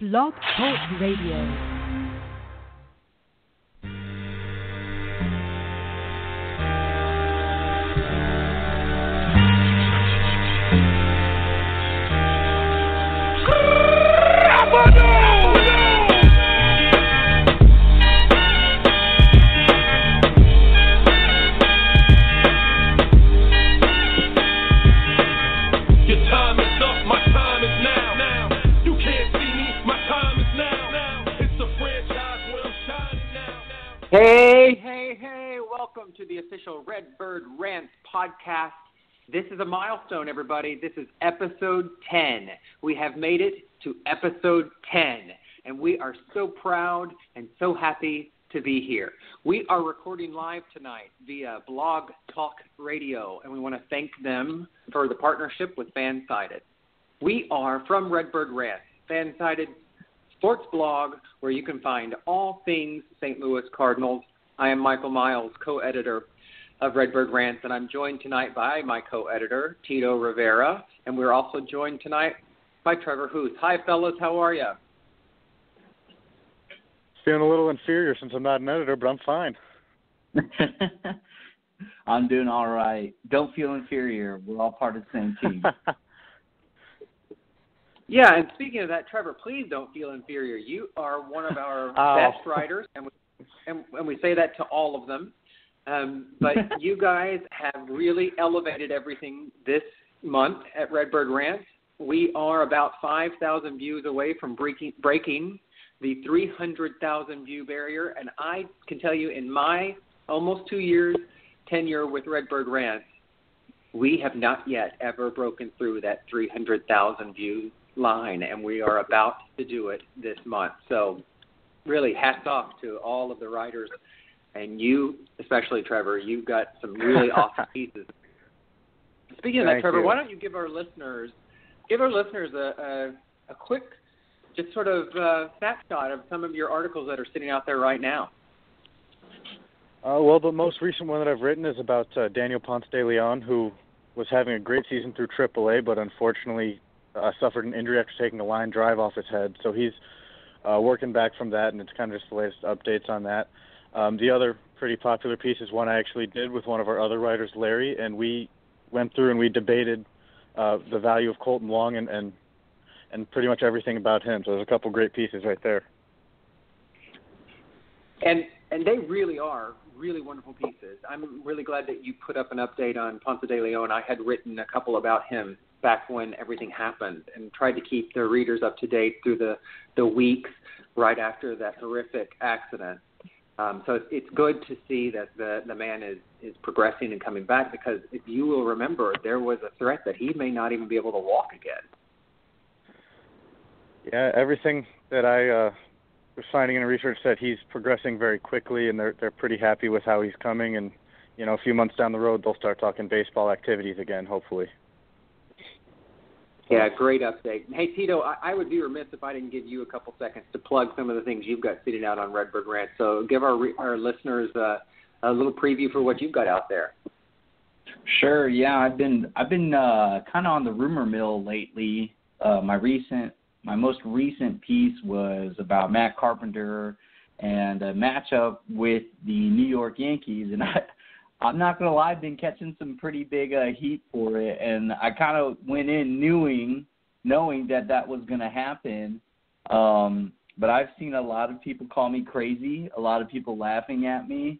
Blog Talk Radio. This is a milestone, everybody. This is episode 10. We have made it to episode 10, and we are so proud and so happy to be here. We are recording live tonight via Blog Talk Radio, and we want to thank them for the partnership with Fansided. We are from Redbird Rants, Fansided sports blog where you can find all things St. Louis Cardinals. I am Michael Miles, co-editor of Redbird Rants, and I'm joined tonight by my co-editor, Tito Rivera, and we're also joined tonight by Trevor Huth. Hi, fellas. How are you? Feeling a little inferior since I'm not an editor, but I'm fine. I'm doing all right. Don't feel inferior. We're all part of the same team. Yeah, and speaking of that, Trevor, please don't feel inferior. You are one of our Oh. best writers, and we, and, and we say that to all of them. Um, but you guys have really elevated everything this month at Redbird Rants. We are about 5,000 views away from breaking, breaking the 300,000 view barrier, and I can tell you in my almost two years tenure with Redbird Rants, we have not yet ever broken through that 300,000 view line, and we are about to do it this month. So, really, hats off to all of the writers, and you, especially Trevor. You've got some really awesome pieces. Speaking of that, Trevor, you. why don't you give our listeners give our listeners a a, a quick, just sort of uh, snapshot of some of your articles that are sitting out there right now. Uh, well, the most recent one that I've written is about uh, Daniel Ponce de Leon, who was having a great season through AAA, but unfortunately uh, suffered an injury after taking a line drive off his head. So he's uh, working back from that, and it's kind of just the latest updates on that. Um, the other pretty popular piece is one I actually did with one of our other writers, Larry, and we went through and we debated uh, the value of Kolten Wong and, and and pretty much everything about him. So there's a couple great pieces right there. And and they really are really wonderful pieces. I'm really glad that you put up an update on Ponce de Leon. I had written a couple about him back when everything happened and tried to keep the readers up to date through the the weeks right after that horrific accident. Um, so it's, good to see that the the man is is progressing and coming back because if you will remember, there was a threat that he may not even be able to walk again. Yeah, everything that I uh, was finding in research said he's progressing very quickly, and they're they're pretty happy with how he's coming. And you know, a few months down the road, they'll start talking baseball activities again, hopefully. Yeah, great update. Hey, Tito, I, I would be remiss if I didn't give you a couple seconds to plug some of the things you've got sitting out on Redbird Rants. So give our our listeners uh, a little preview for what you've got out there. sure. Yeah, I've been I've been uh, kind of on the rumor mill lately. Uh, my recent my most recent piece was about Matt Carpenter and a matchup with the New York Yankees, and I. I'm not gonna lie, I've been catching some pretty big uh, heat for it, and I kind of went in knowing, knowing that that was gonna happen. Um, but I've seen a lot of people call me crazy, a lot of people laughing at me,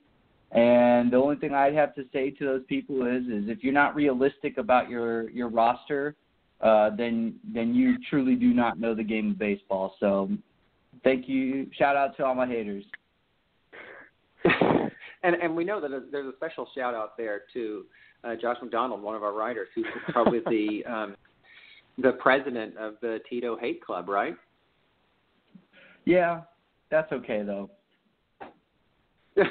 and the only thing I'd have to say to those people is, is if you're not realistic about your your roster, uh, then then you truly do not know the game of baseball. So, thank you. Shout out to all my haters. and and we know that there's a special shout out there to uh, Josh McDonald, one of our writers, who's probably the um, the president of the Tito Hate Club, right? Yeah, that's okay though.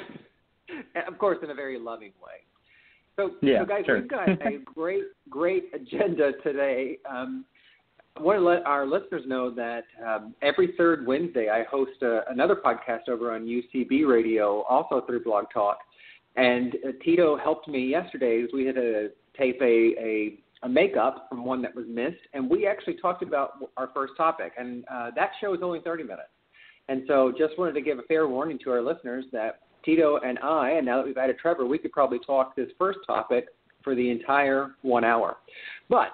Of course, in a very loving way. So, Yeah, so guys, sure. we've got a great, great agenda today. Um, I want to let our listeners know that um, every third Wednesday I host a, another podcast over on UCB Radio, also through Blog Talk. And uh, Tito helped me yesterday as we had to tape a, a a makeup from one that was missed, and we actually talked about our first topic, and uh, that show is only 30 minutes. And so, just wanted to give a fair warning to our listeners that Tito and I, and now that we've added Trevor, we could probably talk this first topic for the entire one hour. But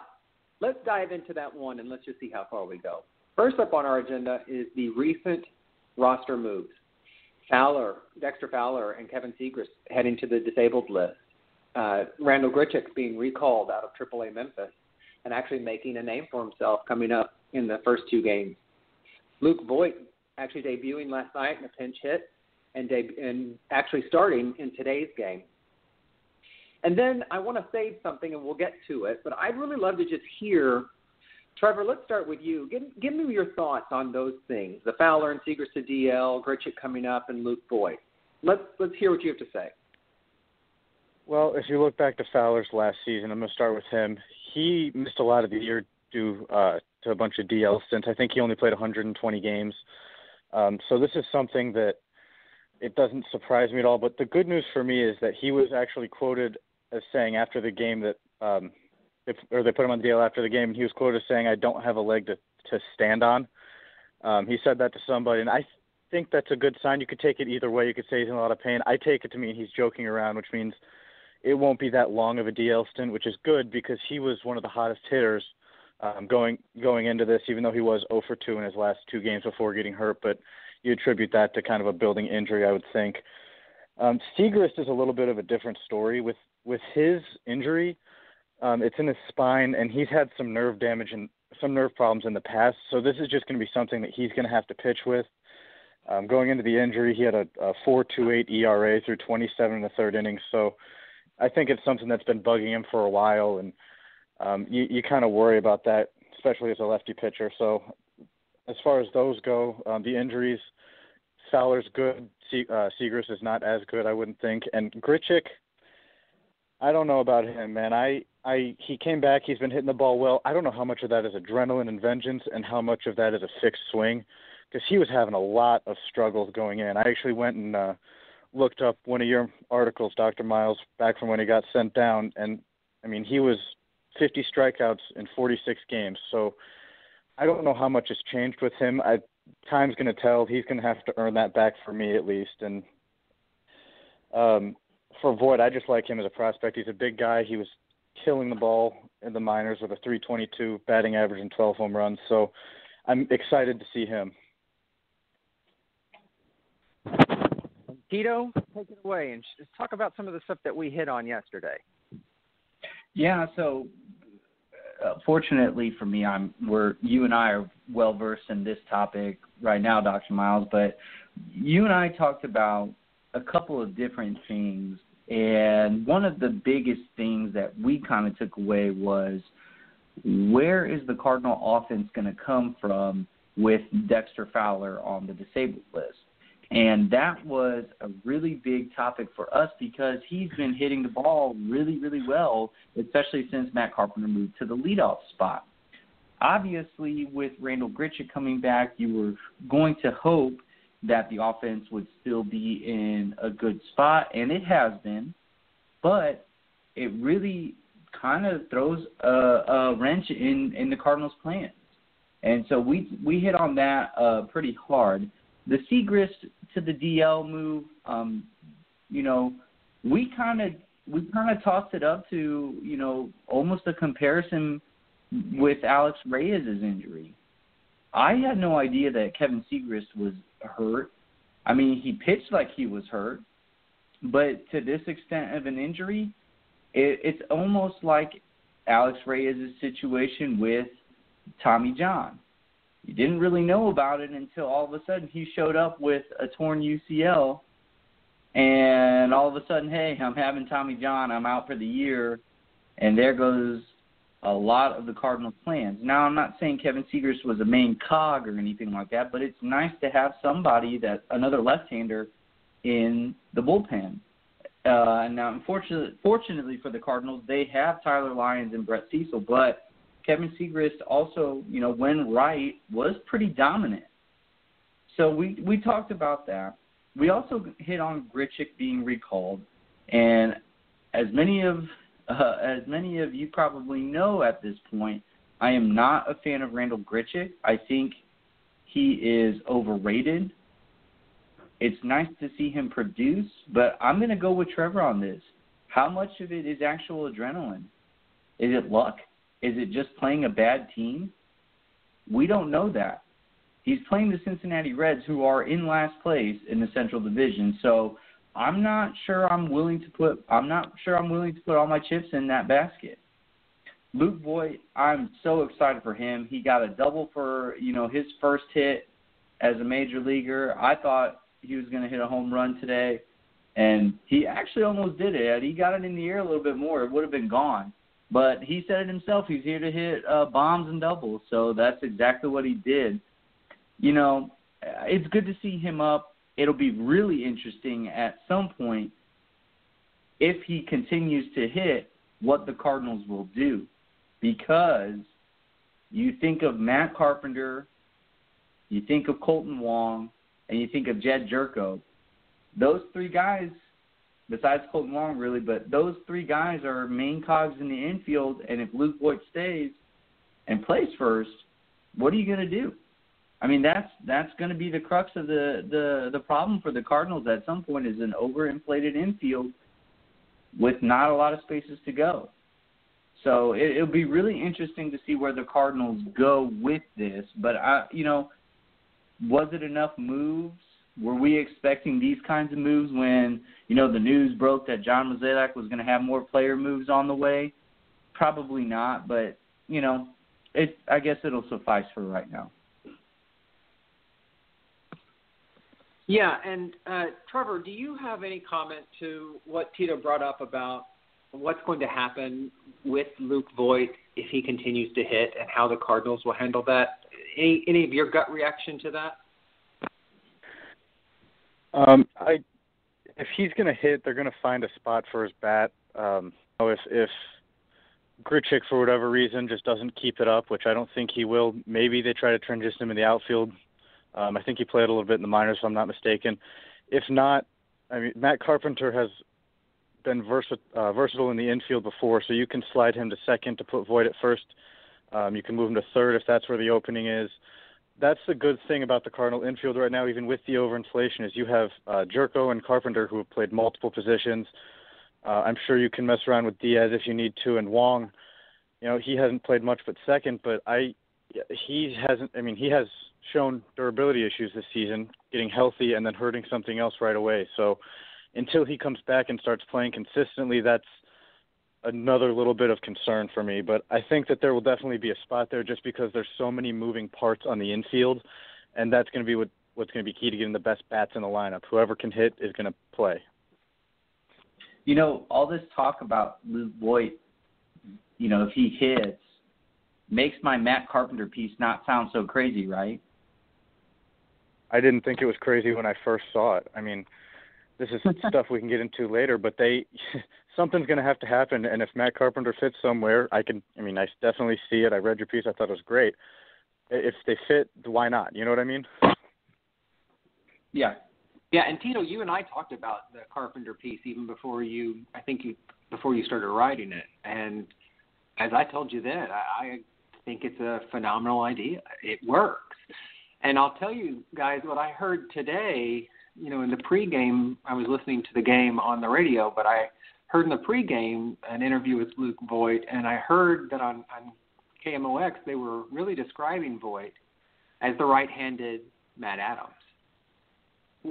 let's dive into that one, and let's just see how far we go. First up on our agenda is the recent roster moves. Fowler, Dexter Fowler, and Kevin Siegrist heading to the disabled list. Uh, Randal Grichuk being recalled out of AAA Memphis and actually making a name for himself coming up in the first two games. Luke Voit actually debuting last night in a pinch hit and, and actually starting in today's game. And then I want to save something, and we'll get to it, but I'd really love to just hear Trevor, let's start with you. Give, give me your thoughts on those things: the Fowler and Siegrist to DL, Grichuk coming up, and Luke Voit. Let's let's hear what you have to say. Well, if you look back to Fowler's last season, I'm going to start with him. He missed a lot of the year due uh, to a bunch of DL stints. I think he only played 120 games. Um, so this is something that it doesn't surprise me at all. But the good news for me is that he was actually quoted as saying after the game that um, if, or they put him on the DL after the game, and he was quoted as saying, "I don't have a leg to to stand on." Um, he said that to somebody, and I think that's a good sign. You could take it either way. You could say he's in a lot of pain. I take it to mean he's joking around, which means it won't be that long of a DL stint, which is good because he was one of the hottest hitters um, going going into this, even though he was 0 for 2 in his last two games before getting hurt. But you attribute that to kind of a building injury, I would think. Um, Siegrist is a little bit of a different story with with his injury. Um, it's in his spine, and he's had some nerve damage and some nerve problems in the past. So this is just going to be something that he's going to have to pitch with. Um, going into the injury, he had a, a 4.28 ERA through 27 in the third inning. So I think it's something that's been bugging him for a while, and um, you, you kind of worry about that, especially as a lefty pitcher. So as far as those go, um, the injuries, Fowler's good. Se- uh, Siegrist is not as good, I wouldn't think. And Grichuk, I don't know about him, man. I I he came back. He's been hitting the ball well. I don't know how much of that is adrenaline and vengeance, and how much of that is a fixed swing, because he was having a lot of struggles going in. I actually went and uh, looked up one of your articles, Dr. Miles, back from when he got sent down, and I mean he was 50 strikeouts in 46 games. So I don't know how much has changed with him. I time's going to tell. He's going to have to earn that back for me at least, and um, for Voit, I just like him as a prospect. He's a big guy. He was killing the ball in the minors with a 322 batting average and 12 home runs. So I'm excited to see him. Tito, take it away and sh- talk about some of the stuff that we hit on yesterday. Yeah, so uh, fortunately for me, I'm we're you and I are well versed in this topic right now, Dr. Miles. But you and I talked about a couple of different things, and one of the biggest things that we kind of took away was where is the Cardinal offense going to come from with Dexter Fowler on the disabled list? And that was a really big topic for us because he's been hitting the ball really, really well, especially since Matt Carpenter moved to the leadoff spot. Obviously, with Randal Grichuk coming back, you were going to hope that the offense would still be in a good spot, and it has been, but it really kind of throws a, a wrench in in the Cardinals' plans. And so we we hit on that uh, pretty hard. The Siegrist to the DL move, um, you know, we kind of we kind of tossed it up to you know almost a comparison with Alex Reyes' injury. I had no idea that Kevin Siegrist was hurt. I mean, he pitched like he was hurt, but to this extent of an injury, it, it's almost like Alex Reyes' situation with Tommy John. You didn't really know about it until all of a sudden he showed up with a torn UCL, and all of a sudden, hey, I'm having Tommy John, I'm out for the year, and there goes a lot of the Cardinals' plans. Now, I'm not saying Kevin Siegrist was a main cog or anything like that, but it's nice to have somebody that another left-hander in the bullpen. Uh, now, unfortunately, fortunately for the Cardinals, they have Tyler Lyons and Brett Cecil, but Kevin Siegrist also, you know, when right, was pretty dominant. So we we talked about that. We also hit on Grichuk being recalled, and as many of uh, as many of you probably know at this point, I am not a fan of Randal Grichuk. I think he is overrated. It's nice to see him produce, but I'm going to go with Trevor on this. How much of it is actual adrenaline? Is it luck? Is it just playing a bad team? We don't know that. He's playing the Cincinnati Reds, who are in last place in the Central Division. So I'm not sure I'm willing to put. I'm not sure I'm willing to put all my chips in that basket. Luke Voit, I'm so excited for him. He got a double for you know his first hit as a major leaguer. I thought he was going to hit a home run today, and he actually almost did it. He got it in the air a little bit more. It would have been gone. But he said it himself. He's here to hit uh, bombs and doubles, so that's exactly what he did. You know, it's good to see him up. It'll be really interesting at some point if he continues to hit what the Cardinals will do, because you think of Matt Carpenter, you think of Kolten Wong, and you think of Jedd Gyorko. Those three guys besides Kolten Wong, really, but those three guys are main cogs in the infield. And if Luke Voit stays and plays first, what are you going to do? I mean, that's that's going to be the crux of the the the problem for the Cardinals at some point is an overinflated infield with not a lot of spaces to go. So it, it'll be really interesting to see where the Cardinals go with this. But I, you know, was it enough moves were we expecting these kinds of moves when you know the news broke that John Mozeliak was going to have more player moves on the way? Probably not, but you know, it. I guess it'll suffice for right now. Yeah, and uh, Trevor, do you have any comment to what Tito brought up about what's going to happen with Luke Voit if he continues to hit, and how the Cardinals will handle that? Any any of your gut reaction to that? Um, I if he's going to hit, they're going to find a spot for his bat. Um, if if Grichuk for whatever reason just doesn't keep it up, which I don't think he will, maybe they try to transition him in the outfield. Um, I think he played a little bit in the minors, if I'm not mistaken. If not, I mean Matt Carpenter has been versa- uh, versatile in the infield before, so you can slide him to second to put Voit at first. Um, you can move him to third if that's where the opening is that's the good thing about the Cardinal infield right now, even with the overinflation, is you have uh, Gyorko and Carpenter who have played multiple positions. Uh, I'm sure you can mess around with Diaz if you need to, and Wong. You know he hasn't played much but second, but I he hasn't. I mean he has shown durability issues this season, getting healthy and then hurting something else right away. So until he comes back and starts playing consistently, that's another little bit of concern for me. But I think that there will definitely be a spot there just because there's so many moving parts on the infield, and that's going to be what what's going to be key to getting the best bats in the lineup. Whoever can hit is going to play. You know, all this talk about Luke Voit, you know, if he hits, makes my Matt Carpenter piece not sound so crazy, right? I didn't think it was crazy when I first saw it. I mean, this is stuff we can get into later, but they something's going to have to happen. And if Matt Carpenter fits somewhere, I can. I mean, I definitely see it. I read your piece. I thought it was great. If they fit, why not? You know what I mean? Yeah. Yeah, and Tito, you and I talked about the Carpenter piece even before you. I think you before you started writing it, and as I told you then, I, I think it's a phenomenal idea. It works, and I'll tell you guys what I heard today. You know, in the pregame, I was listening to the game on the radio, but I heard in the pregame an interview with Luke Voit, and I heard that on, on KMOX they were really describing Voit as the right-handed Matt Adams.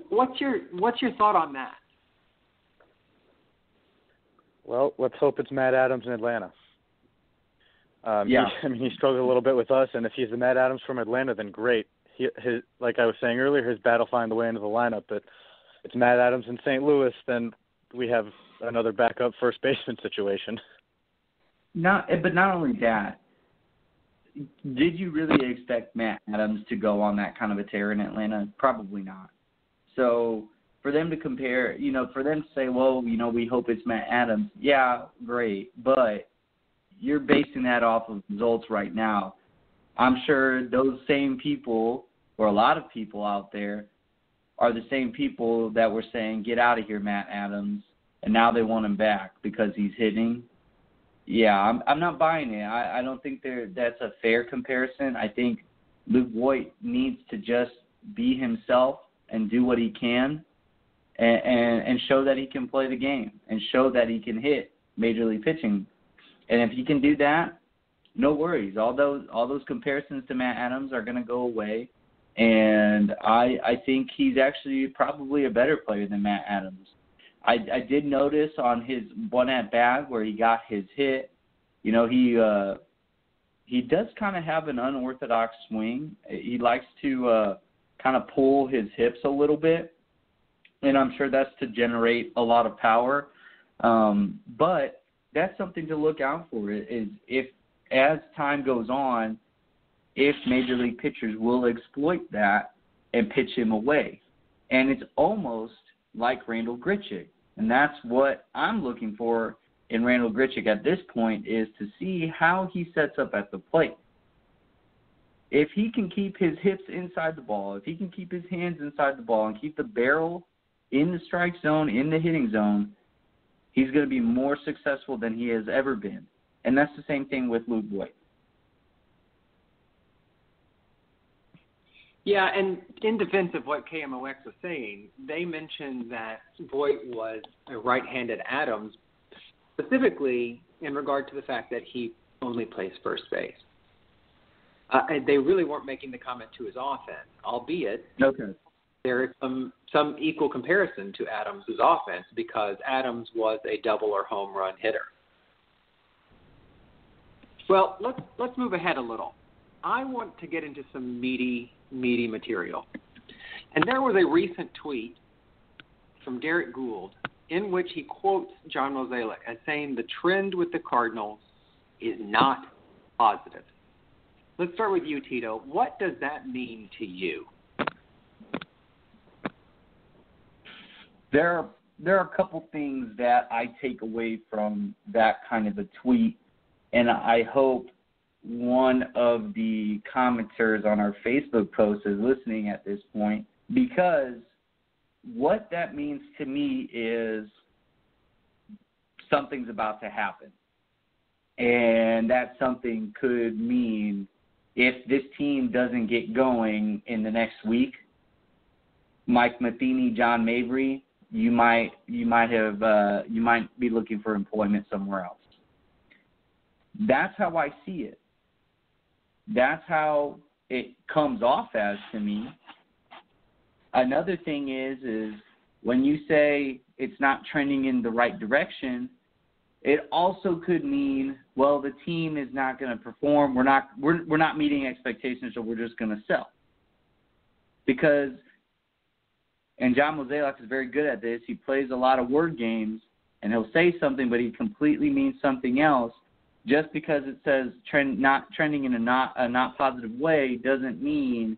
What's your What's your thought on that? Well, let's hope it's Matt Adams in Atlanta. Um, yeah, he, I mean he struggled a little bit with us, and if he's the Matt Adams from Atlanta, then great. His, like I was saying earlier, his bat will find the way into the lineup. But it's Matt Adams in St. Louis, then we have another backup first baseman situation. Not, but not only that. Did you really expect Matt Adams to go on that kind of a tear in Atlanta? Probably not. So for them to compare, you know, for them to say, well, you know, we hope it's Matt Adams. Yeah, great, but you're basing that off of results right now. I'm sure those same people, or a lot of people out there, are the same people that were saying, "Get out of here, Matt Adams," and now they want him back because he's hitting. yeah, I'm I'm not buying it. I, I don't think there that's a fair comparison. I think Luke Voit needs to just be himself and do what he can and, and and show that he can play the game and show that he can hit major league pitching. And if he can do that, no worries. All those all those comparisons to Matt Adams are going to go away. And I I think he's actually probably a better player than Matt Adams. I I did notice on his one at bat where he got his hit, you know, he uh he does kind of have an unorthodox swing. He likes to uh kind of pull his hips a little bit. And I'm sure that's to generate a lot of power. Um but that's something to look out for is if as time goes on, if major league pitchers will exploit that and pitch him away. And it's almost like Randal Grichuk. And that's what I'm looking for in Randal Grichuk at this point is to see how he sets up at the plate. If he can keep his hips inside the ball, if he can keep his hands inside the ball and keep the barrel in the strike zone, in the hitting zone, he's going to be more successful than he has ever been. And that's the same thing with Luke Voit. Yeah, and in defense of what KMOX was saying, they mentioned that Voit was a right-handed Adams, specifically in regard to the fact that he only plays first base. Uh, and they really weren't making the comment to his offense, albeit okay. there is some some equal comparison to Adams' offense because Adams was a double or home run hitter. Well, let's let's move ahead a little. I want to get into some meaty meaty material. And there was a recent tweet from Derrick Goold in which he quotes John Mozeliak as saying the trend with the Cardinals is not positive. Let's start with you, Tito. What does that mean to you? There there are a couple things that I take away from that kind of a tweet, and I hope one of the commenters on our Facebook post is listening at this point because what that means to me is something's about to happen. And that something could mean if this team doesn't get going in the next week, Mike Matheny, John Mabry, you might you might have uh, you might be looking for employment somewhere else. That's how I see it. That's how it comes off as to me. Another thing is is when you say it's not trending in the right direction, it also could mean well the team is not going to perform. We're not we're we're not meeting expectations, so we're just going to sell. Because and John Mozeliak is very good at this. He plays a lot of word games, and he'll say something, but he completely means something else just because it says trend not trending in a not a not positive way doesn't mean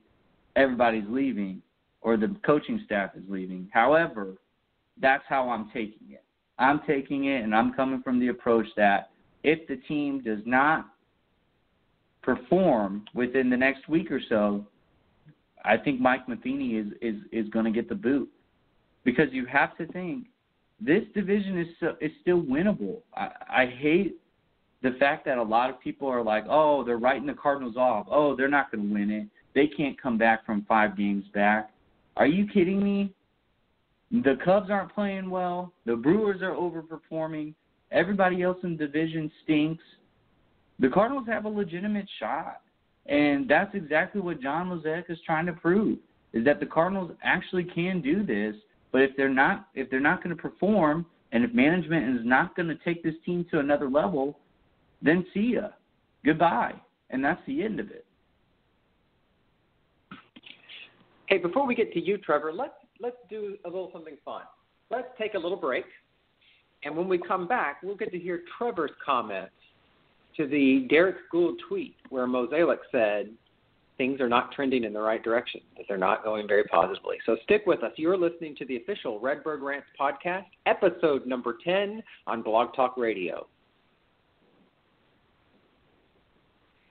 everybody's leaving or the coaching staff is leaving. However, that's how I'm taking it. I'm taking it and I'm coming from the approach that if the team does not perform within the next week or so, I think Mike Matheny is is is going to get the boot because you have to think this division is so, is still winnable. I, I hate the fact that a lot of people are like, oh, they're writing the Cardinals off. Oh, they're not going to win it. They can't come back from five games back. Are you kidding me? The Cubs aren't playing well. The Brewers are overperforming. Everybody else in the division stinks. The Cardinals have a legitimate shot. And that's exactly what John Mozeliak is trying to prove is that the Cardinals actually can do this, but if they're not if they're not going to perform and if management is not going to take this team to another level, then see ya. Goodbye. And that's the end of it. Hey, before we get to you, Trevor, let's let's do a little something fun. Let's take a little break, and when we come back, we'll get to hear Trevor's comments to the Derrick Goold tweet where Mozeliak said things are not trending in the right direction, that they're not going very positively. So stick with us. You're listening to the official Redbird Rants podcast, episode number 10 on Blog Talk Radio.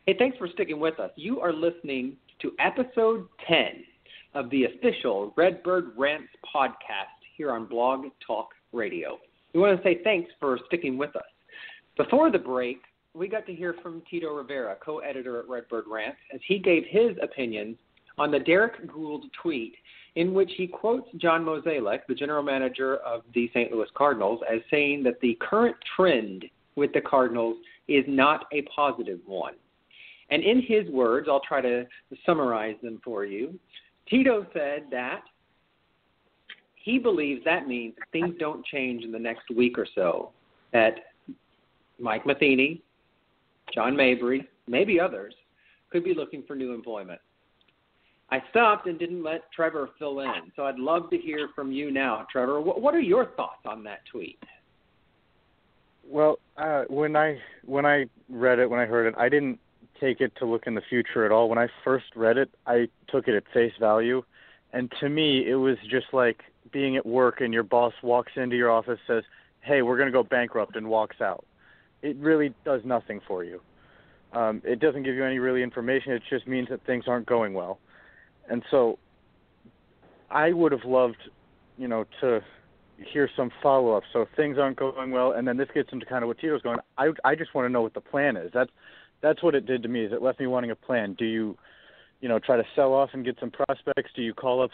Hey, thanks for sticking with us. You are listening to episode 10 of the official Redbird Rants podcast here on Blog Talk Radio. We want to say thanks for sticking with us. Before the break, we got to hear from Tito Rivera, co-editor at Redbird Rant, as he gave his opinions on the Derrick Goold tweet in which he quotes John Mozeliak, the general manager of the St. Louis Cardinals, as saying that the current trend with the Cardinals is not a positive one. And in his words, I'll try to summarize them for you. Tito said that he believes that means things don't change in the next week or so. That Mike Matheny, John Mabry, maybe others, could be looking for new employment. I stopped and didn't let Trevor fill in, so I'd love to hear from you now, Trevor. What, are your thoughts on that tweet? Well, uh, when I when I read it, when I heard it, I didn't take it to look in the future at all. When I first read it, I took it at face value, and to me, it was just like being at work and your boss walks into your office, says, "Hey, we're going to go bankrupt," and walks out. It really does nothing for you. Um, it doesn't give you any really information. It just means that things aren't going well, and so I would have loved, you know, to hear some follow up. So things aren't going well, and then this gets into kind of what Tito's going. I I just want to know what the plan is. That's that's what it did to me. Is it left me wanting a plan? Do you, you know, try to sell off and get some prospects? Do you call up,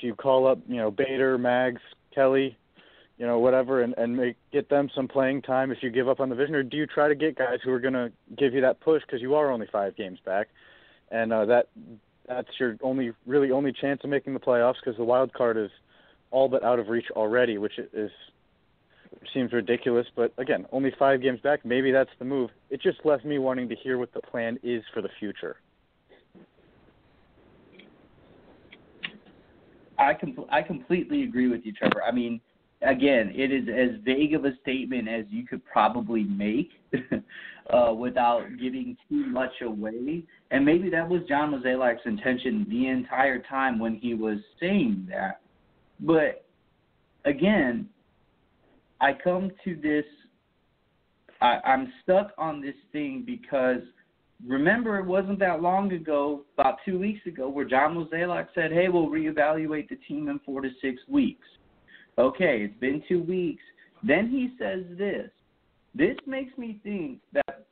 do you call up, you know, Bader, Mags, Kelly, you know, whatever, and and make get them some playing time if you give up on the vision, or do you try to get guys who are going to give you that push because you are only five games back, and uh, that that's your only really only chance of making the playoffs because the wild card is all but out of reach already, which is seems ridiculous. But again, only five games back. Maybe that's the move. It just left me wanting to hear what the plan is for the future. I com- I completely agree with you, Trevor. I mean, again, it is as vague of a statement as you could probably make uh, without giving too much away. And maybe that was John Mozeliak's intention the entire time when he was saying that. But again, I come to this. I, I'm stuck on this thing because remember it wasn't that long ago, about two weeks ago, where John Mozeliak said, "Hey, we'll reevaluate the team in four to six weeks." Okay, it's been two weeks. Then he says this. This makes me think that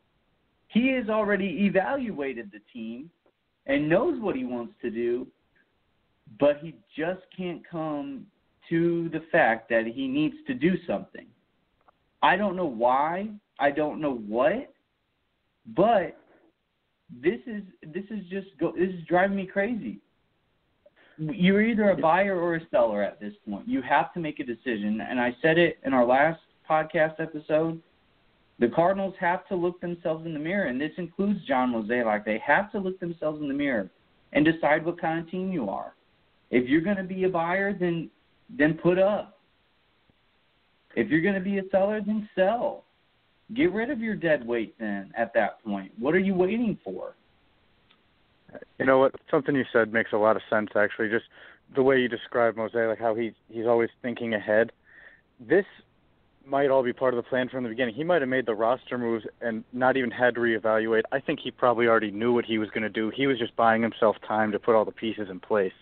he has already evaluated the team and knows what he wants to do, but he just can't come to the fact that he needs to do something. I don't know why, I don't know what, but this is this is just go this is driving me crazy. You're either a buyer or a seller at this point. You have to make a decision, and I said it in our last podcast episode. The Cardinals have to look themselves in the mirror, and this includes John Mozeliak. They have to look themselves in the mirror and decide what kind of team you are. If you're going to be a buyer, then then put up. If you're going to be a seller, then sell. Get rid of your dead weight then at that point. What are you waiting for? You know what? Something you said makes a lot of sense actually. Just the way you describe Mozeliak, like how he he's always thinking ahead. This might all be part of the plan from the beginning. He might have made the roster moves and not even had to reevaluate. I think he probably already knew what he was going to do. He was just buying himself time to put all the pieces in place.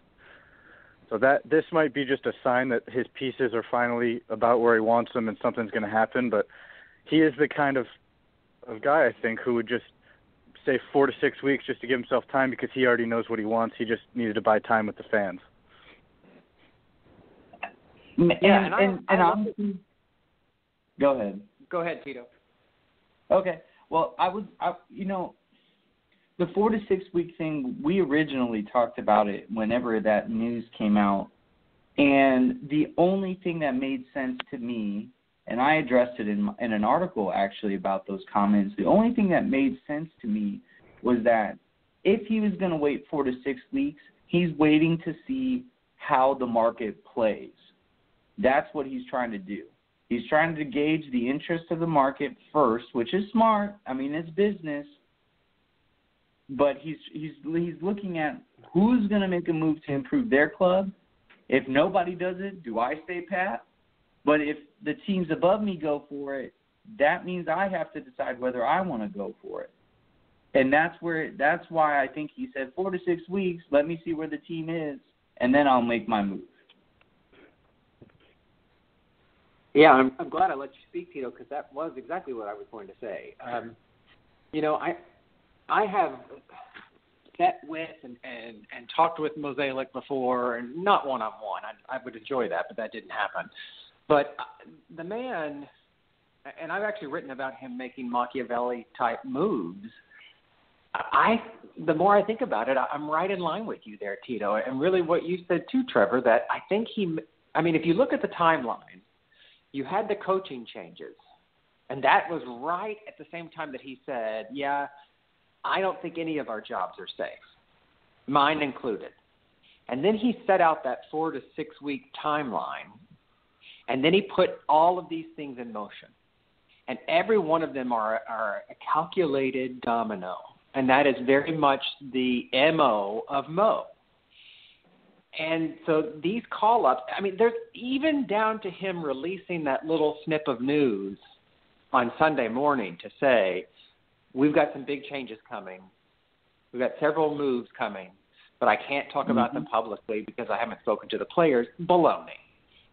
So that this might be just a sign that his pieces are finally about where he wants them and something's going to happen. But he is the kind of of guy I think who would just say four to six weeks just to give himself time because he already knows what he wants. He just needed to buy time with the fans. And, Yeah, and I- and, I and love honestly, go ahead. Go ahead, Tito. Okay. Well, I was, I, you know, the four to six week thing. We originally talked about it whenever that news came out, and the only thing that made sense to me, and I addressed it in in an article actually about those comments. The only thing that made sense to me was that if he was going to wait four to six weeks, he's waiting to see how the market plays. That's what he's trying to do. He's trying to gauge the interest of the market first, which is smart. I mean, it's business. But he's he's he's looking at who's going to make a move to improve their club. If nobody does it, do I stay pat? But if the teams above me go for it, that means I have to decide whether I want to go for it. And that's where that's why I think he said 4 to 6 weeks, let me see where the team is and then I'll make my move. Yeah, I'm, I'm glad I let you speak, Tito, because that was exactly what I was going to say. Um, you know, I I have met with and, and, and talked with Mozeliak before, and not one on one. I I would enjoy that, but that didn't happen. But uh, the man, and I've actually written about him making Machiavelli type moves. I the more I think about it, I'm right in line with you there, Tito, and really what you said too, Trevor. That I think he. I mean, if you look at the timeline, you had the coaching changes, and that was right at the same time that he said, "Yeah, I don't think any of our jobs are safe, mine included." And then he set out that four to six week timeline, and then he put all of these things in motion, and every one of them are are a calculated domino and that is very much the mo of Mo. And so these call ups, I mean, there's even down to him releasing that little snip of news on Sunday morning to say, we've got some big changes coming. We've got several moves coming, but I can't talk mm-hmm. about them publicly because I haven't spoken to the players. Baloney.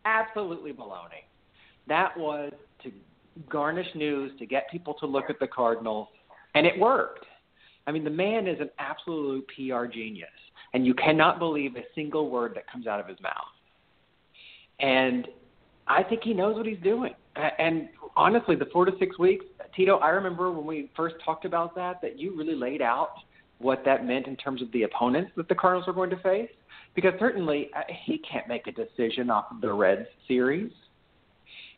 Absolutely baloney. That was to garnish news, to get people to look at the Cardinals, and it worked. I mean, the man is an absolute PR genius, and you cannot believe a single word that comes out of his mouth. And I think he knows what he's doing. And honestly, the four to six weeks, Tito, I remember when we first talked about that, that you really laid out what that meant in terms of the opponents that the Cardinals were going to face. Because certainly uh, he can't make a decision off of the Reds series.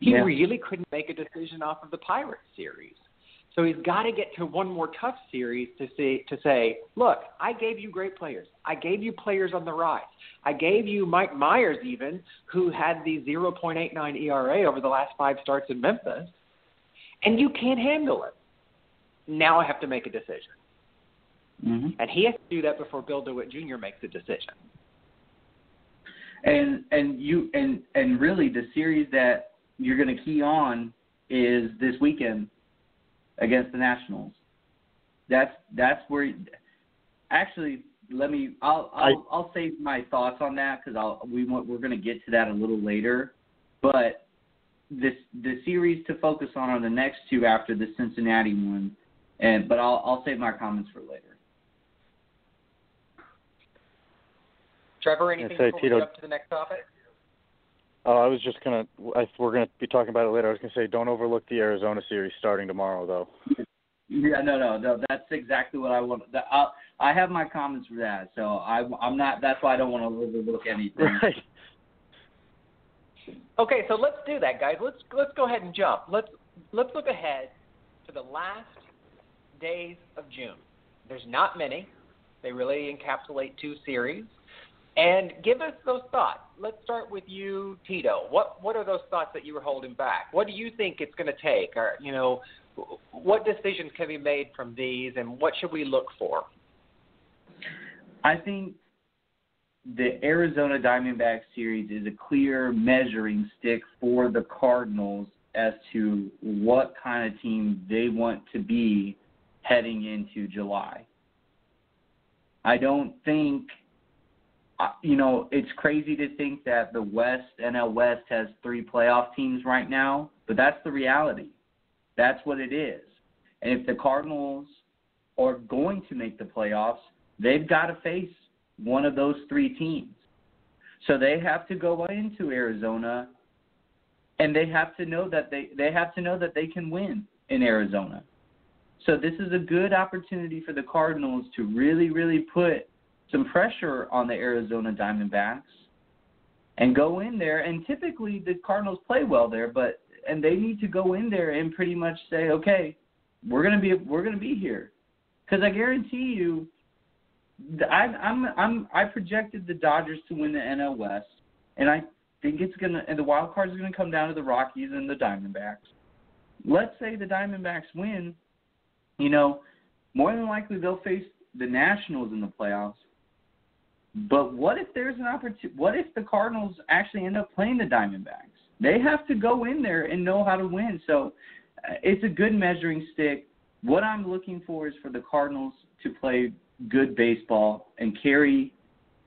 He yeah. really couldn't make a decision off of the Pirates series. So he's got to get to one more tough series to see to say, look, I gave you great players. I gave you players on the rise. I gave you Mike Mayers even, who had the 0.89 ERA over the last five starts in Memphis, and you can't handle it. Now I have to make a decision. Mm-hmm. And he has to do that before Bill DeWitt Jr. makes a decision. And and you and and really the series that you're going to key on is this weekend against the Nationals. That's that's where. Actually, let me. I'll I'll, I, will save my thoughts on that because I'll we want we're going to get to that a little later. But this the series to focus on are the next two after the Cincinnati one, and but I'll I'll save my comments for later. Trevor, anything before Tito, we jump to the next topic? Oh, I was just gonna. I, we're gonna be talking about it later. I was gonna say, don't overlook the Arizona series starting tomorrow, though. Yeah, no, no, no. That's exactly what I want. I I have my comments for that, so I I'm not. That's why I don't want to overlook anything. Right. Okay, so let's do that, guys. Let's let's go ahead and jump. Let's let's look ahead to the last days of June. There's not many. They really encapsulate two series. And give us those thoughts. Let's start with you, Tito. What what are those thoughts that you were holding back? What do you think it's going to take? Or you know, what decisions can be made from these, and what should we look for? I think the Arizona Diamondbacks series is a clear measuring stick for the Cardinals as to what kind of team they want to be heading into July. I don't think you know, it's crazy to think that the West, NL West, has three playoff teams right now, but that's the reality. That's what it is. And if the Cardinals are going to make the playoffs, they've got to face one of those three teams. So they have to go into Arizona and they have to know that they they have to know that they can win in Arizona. So this is a good opportunity for the Cardinals to really really put some pressure on the Arizona Diamondbacks and go in there. And typically the Cardinals play well there, but and they need to go in there and pretty much say, okay, we're gonna be we're gonna be here, because I guarantee you, I, I'm I'm I projected the Dodgers to win the NL West, and I think it's gonna and the wild card is gonna come down to the Rockies and the Diamondbacks. Let's say the Diamondbacks win, you know, more than likely they'll face the Nationals in the playoffs. But what if there's an opportunity? What if the Cardinals actually end up playing the Diamondbacks? They have to go in there and know how to win. So uh, it's a good measuring stick. What I'm looking for is for the Cardinals to play good baseball and carry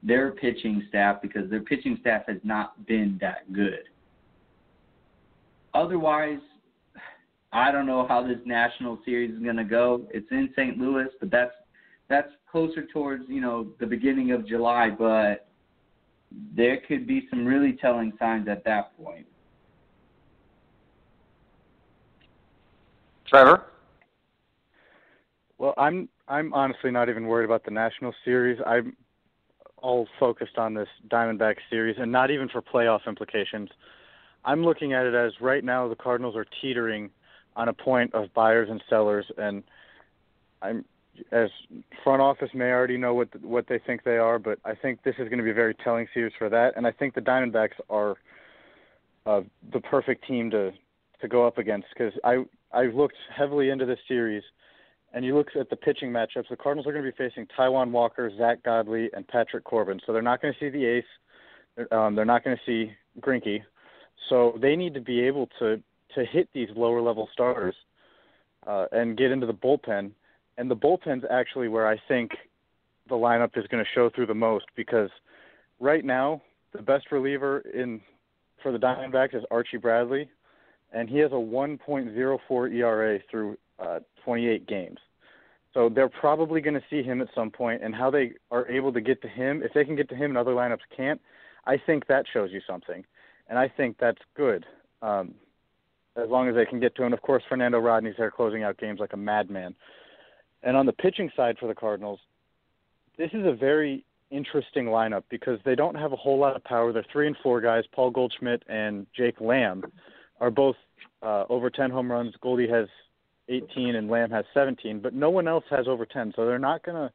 their pitching staff because their pitching staff has not been that good. otherwise, I don't know how this national series is going to go. It's in St. Louis, but that's that's closer towards you know the beginning of July. But there could be some really telling signs at that point. Trevor? Well, I'm I'm honestly not even worried about the national series. I'm all focused on this Diamondback series, and not even for playoff implications. I'm looking at it as right now the Cardinals are teetering on a point of buyers and sellers, and I'm as front office may already know what what they think they are, but I think this is going to be a very telling series for that, and I think the Diamondbacks are uh, the perfect team to to go up against because I I've looked heavily into this series, and you look at the pitching matchups. The Cardinals are going to be facing Taijuan Walker, Zack Godley, and Patrick Corbin, so they're not going to see the ace. Um, they're not going to see Greinke, so they need to be able to to hit these lower level starters uh, and get into the bullpen. And the bullpen's actually where I think the lineup is going to show through the most because right now the best reliever in for the Diamondbacks is Archie Bradley, and he has a 1.04 ERA through uh, 28 games. So they're probably going to see him at some point, and how they are able to get to him, if they can get to him and other lineups can't, I think that shows you something, and I think that's good. Um, as long as they can get to him. Of course, Fernando Rodney's there closing out games like a madman. And on the pitching side for the Cardinals, this is a very interesting lineup because they don't have a whole lot of power. They're three and four guys. Paul Goldschmidt and Jake Lamb are both uh, over 10 home runs. Goldie has 18 and Lamb has 17, but no one else has over 10. So they're not going to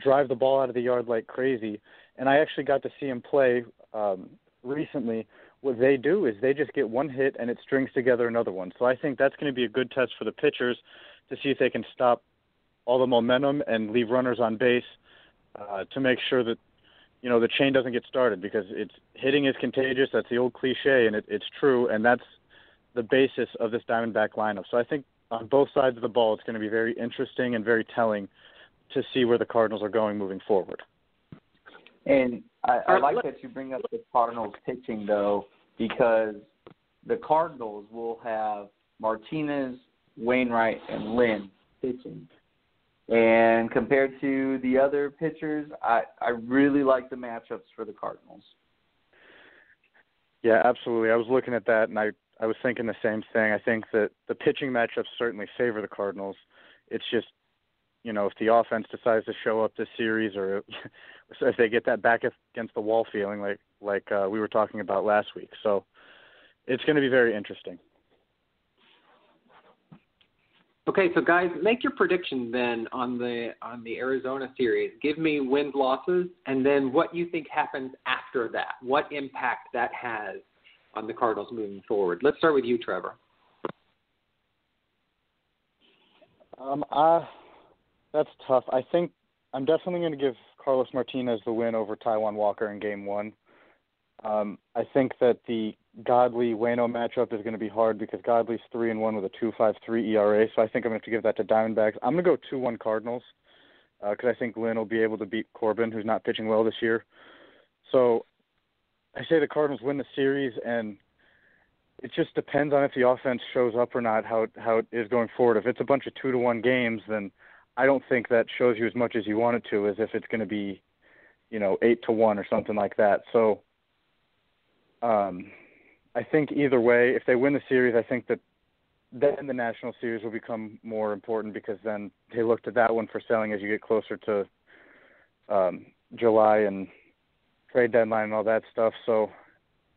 drive the ball out of the yard like crazy. And I actually got to see him play um, recently what they do is they just get one hit and it strings together another one. So I think that's going to be a good test for the pitchers to see if they can stop all the momentum and leave runners on base uh, to make sure that you know the chain doesn't get started because it's hitting is contagious. That's the old cliche, and it, it's true, and that's the basis of this Diamondback lineup. So I think on both sides of the ball, it's going to be very interesting and very telling to see where the Cardinals are going moving forward. And I, I like that you bring up the Cardinals pitching though, because the Cardinals will have Martinez, Wainwright, and Lynn pitching. And compared to the other pitchers, I, I really like the matchups for the Cardinals. Yeah, absolutely. I was looking at that and I, I was thinking the same thing. I think that the pitching matchups certainly favor the Cardinals. It's just you know, if the offense decides to show up this series, or if they get that back against the wall feeling like like uh, we were talking about last week. So it's going to be very interesting. Okay, so guys, make your prediction then on the on the Arizona series. Give me wins losses, and then what you think happens after that. What impact that has on the Cardinals moving forward. Let's start with you, Trevor. Um, uh, that's tough. I think I'm definitely going to give Carlos Martinez the win over Taijuan Walker in Game One. Um, I think that the Godley Wayno matchup is going to be hard because Godley's three and one with a two five three ERA. So I think I'm going to have to give that to Diamondbacks. I'm going to go two one Cardinals because uh, I think Lynn will be able to beat Corbin, who's not pitching well this year. So I say the Cardinals win the series, and it just depends on if the offense shows up or not. How how it is going forward. If it's a bunch of two to one games, then I don't think that shows you as much as you want it to, as if it's going to be, you know, eight to one or something like that. So, um, I think either way, if they win the series, I think that then the national series will become more important because then they looked at that one for selling as you get closer to um, July and trade deadline and all that stuff. So,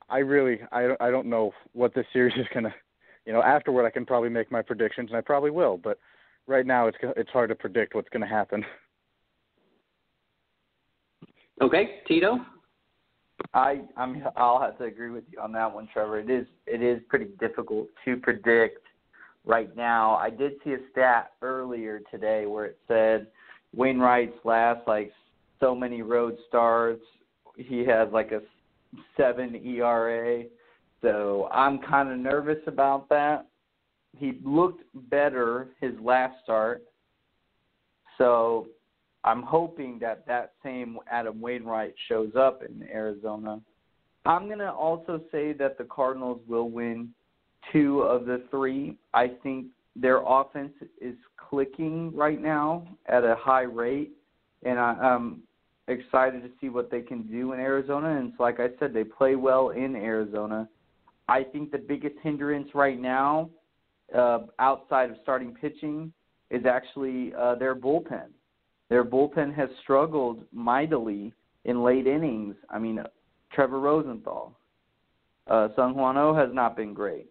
I really, I, I don't know what this series is to, you know, afterward I can probably make my predictions and I probably will, but right now it's it's hard to predict what's to happen. Okay, Tito. I I'm I'll have to agree with you on that one, Trevor. It is it is pretty difficult to predict right now. I did see a stat earlier today where it said Wainwright's last like so many road starts, he has like a seven ERA. So I'm kind of nervous about that he looked better his last start. So I'm hoping that that same Adam Wainwright shows up in Arizona. I'm going to also say that the Cardinals will win two of the three. I think their offense is clicking right now at a high rate, and I, I'm excited to see what they can do in Arizona. And like I said, they play well in Arizona. I think the biggest hindrance right now, uh, outside of starting pitching, is actually uh, their bullpen. Their bullpen has struggled mightily in late innings. I mean, Trevor Rosenthal, uh, Seung-Hwan Oh has not been great.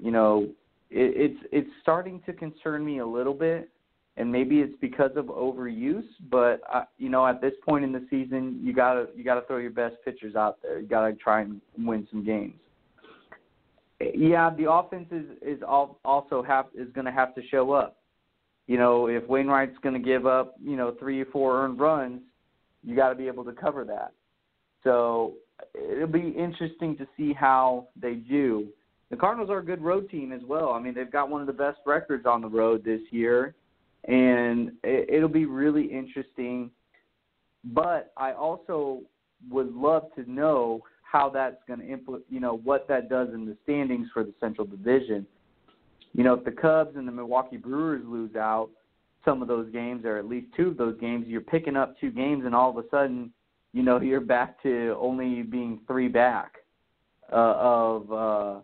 You know, it, it's it's starting to concern me a little bit, and maybe it's because of overuse. But uh, you know, at this point in the season, you gotta you gotta throw your best pitchers out there. You gotta try and win some games. Yeah, the offense is is also have is going to have to show up. You know, if Wainwright's going to give up, you know, three or four earned runs, you got to be able to cover that. So it'll be interesting to see how they do. The Cardinals are a good road team as well. I mean, they've got one of the best records on the road this year, and it, it'll be really interesting. But I also would love to know how that's going to implement, you know, what that does in the standings for the Central Division. You know, if the Cubs and the Milwaukee Brewers lose out some of those games, or at least two of those games, you're picking up two games, and all of a sudden, you know, you're back to only being three back uh, of uh,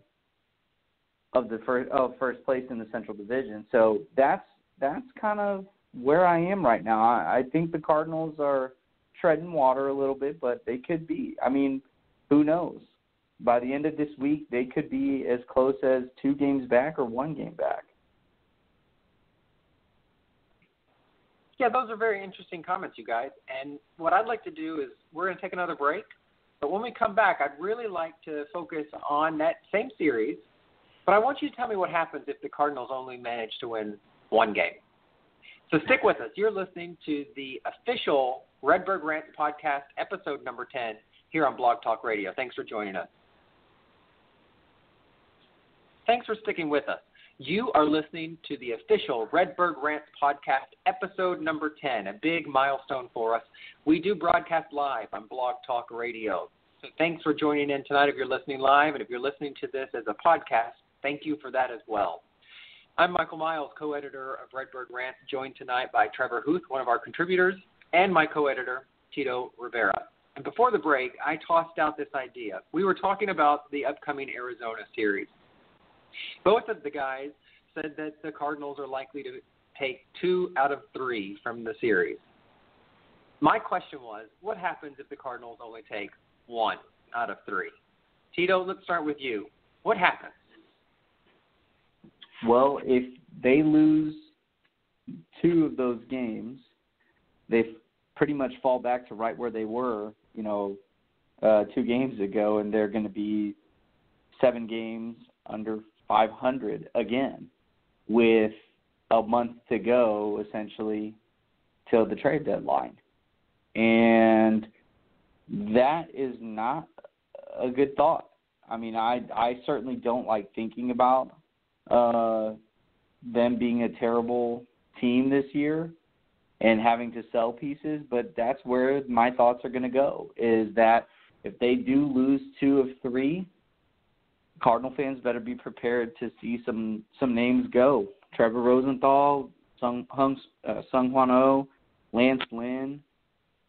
of the first of first place in the Central Division. So that's that's kind of where I am right now. I, I think the Cardinals are treading water a little bit, but they could be. I mean, who knows? By the end of this week, they could be as close as two games back or one game back. Yeah, those are very interesting comments, you guys. And what I'd like to do is we're going to take another break. But when we come back, I'd really like to focus on that same series. But I want you to tell me what happens if the Cardinals only manage to win one game. So stick with us. You're listening to the official Redbird Rants podcast, episode number 10, here on Blog Talk Radio. Thanks for joining us. Thanks for sticking with us. You are listening to the official Redbird Rants podcast, episode number 10, a big milestone for us. We do broadcast live on Blog Talk Radio. So thanks for joining in tonight if you're listening live, and if you're listening to this as a podcast, thank you for that as well. I'm Michael Miles, co editor of Redbird Rants, joined tonight by Trevor Huth, one of our contributors, and my co editor, Tito Rivera. And before the break, I tossed out this idea. We were talking about the upcoming Arizona series. Both of the guys said that the Cardinals are likely to take two out of three from the series. My question was, what happens if the Cardinals only take one out of three? Tito, let's start with you. What happens? Well, if they lose two of those games, they pretty much fall back to right where they were you know, uh, two games ago, and they're going to be seven games under 500 again, with a month to go essentially till the trade deadline, and that is not a good thought. I mean, I I certainly don't like thinking about uh, them being a terrible team this year and having to sell pieces, but that's where my thoughts are going to go is that if they do lose two of three, Cardinal fans better be prepared to see some some names go. Trevor Rosenthal, Sung Hung, uh, Seung-Hwan Oh, Lance Lynn.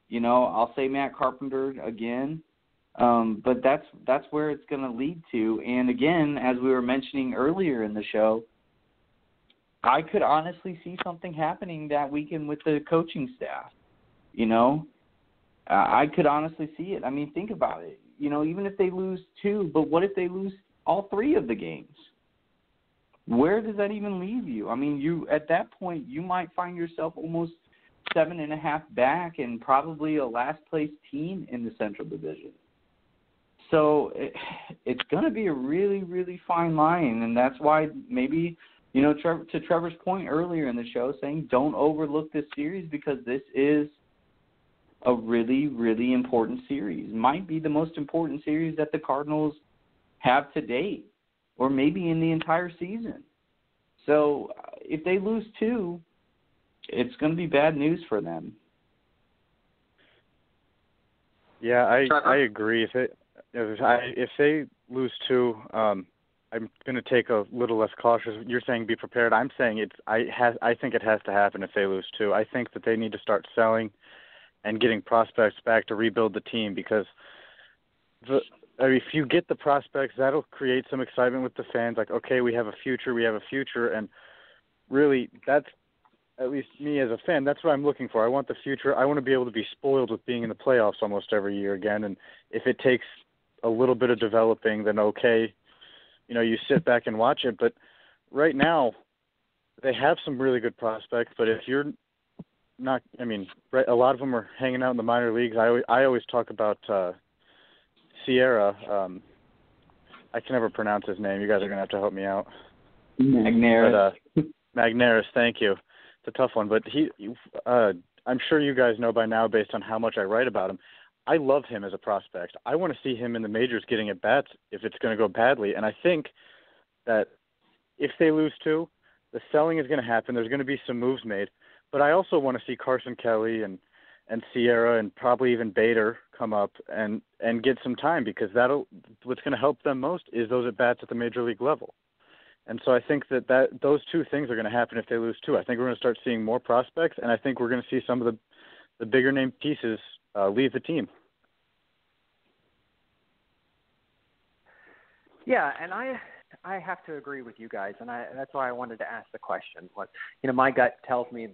You know, I'll say Matt Carpenter again. Um, but that's that's where it's going to lead to. And again, as we were mentioning earlier in the show, I could honestly see something happening that weekend with the coaching staff. You know, uh, I could honestly see it. I mean, think about it. You know, even if they lose two, but what if they lose all three of the games? Where does that even leave you? I mean, you at that point you might find yourself almost seven and a half back and probably a last place team in the Central Division. So it, it's going to be a really, really fine line, and that's why maybe you know, Trevor, to Trevor's point earlier in the show, saying don't overlook this series because this is a really, really important series. Might be the most important series that the Cardinals have to date, or maybe in the entire season. So uh, if they lose two, it's going to be bad news for them. Yeah, I I agree. If it if I if they lose two, um, I'm going to take a little less cautious. You're saying be prepared. I'm saying it's. I has. I think it has to happen if they lose two. I think that they need to start selling and getting prospects back to rebuild the team because the. If you get the prospects, that'll create some excitement with the fans. Like, okay, we have a future. We have a future, and really, that's at least me as a fan. That's what I'm looking for. I want the future. I want to be able to be spoiled with being in the playoffs almost every year again. And if it takes a little bit of developing, then okay, you know, you sit back and watch it. But right now, they have some really good prospects. But if you're not, I mean, right, a lot of them are hanging out in the minor leagues. I always, I always talk about uh, Sierra. Um, I can never pronounce his name. You guys are gonna have to help me out. Magneuris. But, uh, Magneuris, thank you. It's a tough one, but he, uh, I'm sure you guys know by now, based on how much I write about him. I love him as a prospect. I want to see him in the majors getting at bats if it's going to go badly. And I think that if they lose two, the selling is going to happen. There's going to be some moves made. But I also want to see Carson Kelly and and Sierra and probably even Bader come up and and get some time because that'll what's going to help them most is those at bats at the major league level. And so I think that, that those two things are going to happen if they lose two. I think we're going to start seeing more prospects, and I think we're going to see some of the the bigger name pieces uh, leave the team. Yeah, and I I have to agree with you guys, and I that's why I wanted to ask the question. What you know, my gut tells me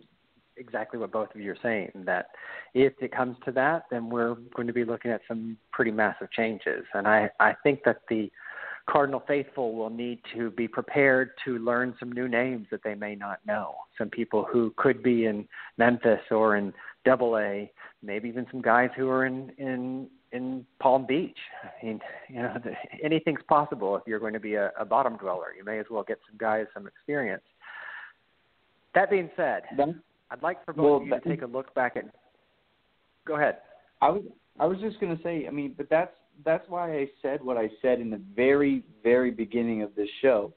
exactly what both of you are saying that if it comes to that, then we're going to be looking at some pretty massive changes, and I I think that the Cardinal faithful will need to be prepared to learn some new names that they may not know. Some people who could be in Memphis or in Double A, maybe even some guys who are in in in Palm Beach. I mean, you know, anything's possible if you're going to be a, a bottom dweller. You may as well get some guys some experience. That being said, I'd like for both Well, of you to take a look back at. Go ahead. I was I was just gonna say, I mean, but that's that's why I said what I said in the very very beginning of this show.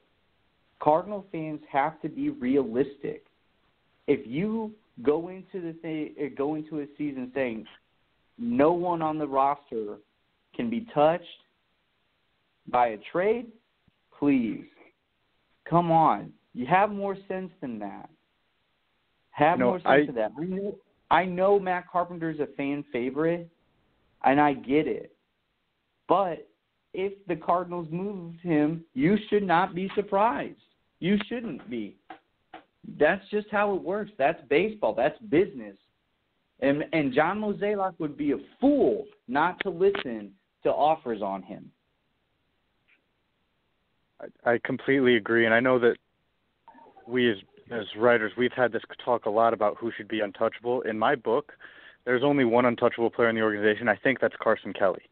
Cardinal fans have to be realistic. If you go into the thing, uh, go into a season saying no one on the roster can be touched by a trade, please, come on. You have more sense than that. Have No, more sense I- than that. I know, I know Matt Carpenter's a fan favorite, and I get it. But if the Cardinals moved him, you should not be surprised. You shouldn't be. That's just how it works. That's baseball. That's business. And and John Mozeliak would be a fool not to listen to offers on him. I, I completely agree, and I know that we as as writers we've had this talk a lot about who should be untouchable. In my book, there's only one untouchable player in the organization. I think that's Carson Kelly.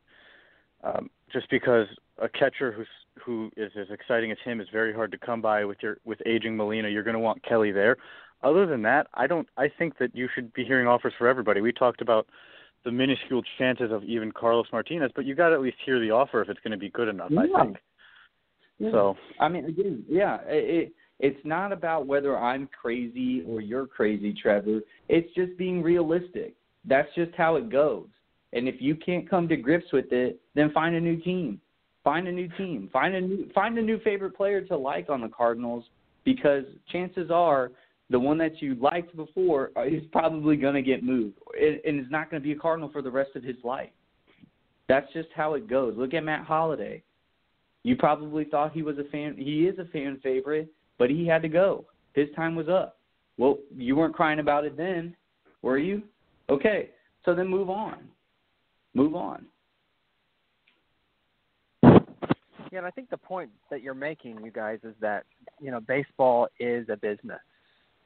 Um, just because a catcher who's who is as exciting as him is very hard to come by with your with aging Molina. You're going to want Kelly there. Other than that, I don't. I think that you should be hearing offers for everybody. We talked about the minuscule chances of even Carlos Martinez, but you got to at least hear the offer if it's going to be good enough. I think. Yeah. So I mean, again, yeah, it it's not about whether I'm crazy or you're crazy, Trevor. It's just being realistic. That's just how it goes. And if you can't come to grips with it, then find a new team. Find a new team. Find a new find a new favorite player to like on the Cardinals because chances are the one that you liked before is probably going to get moved and is not going to be a Cardinal for the rest of his life. That's just how it goes. Look at Matt Holliday. You probably thought he was a fan. He is a fan favorite, but he had to go. His time was up. Well, you weren't crying about it then, were you? Okay, so then move on. Move on. Yeah, and I think the point that you're making, you guys, is that you know baseball is a business,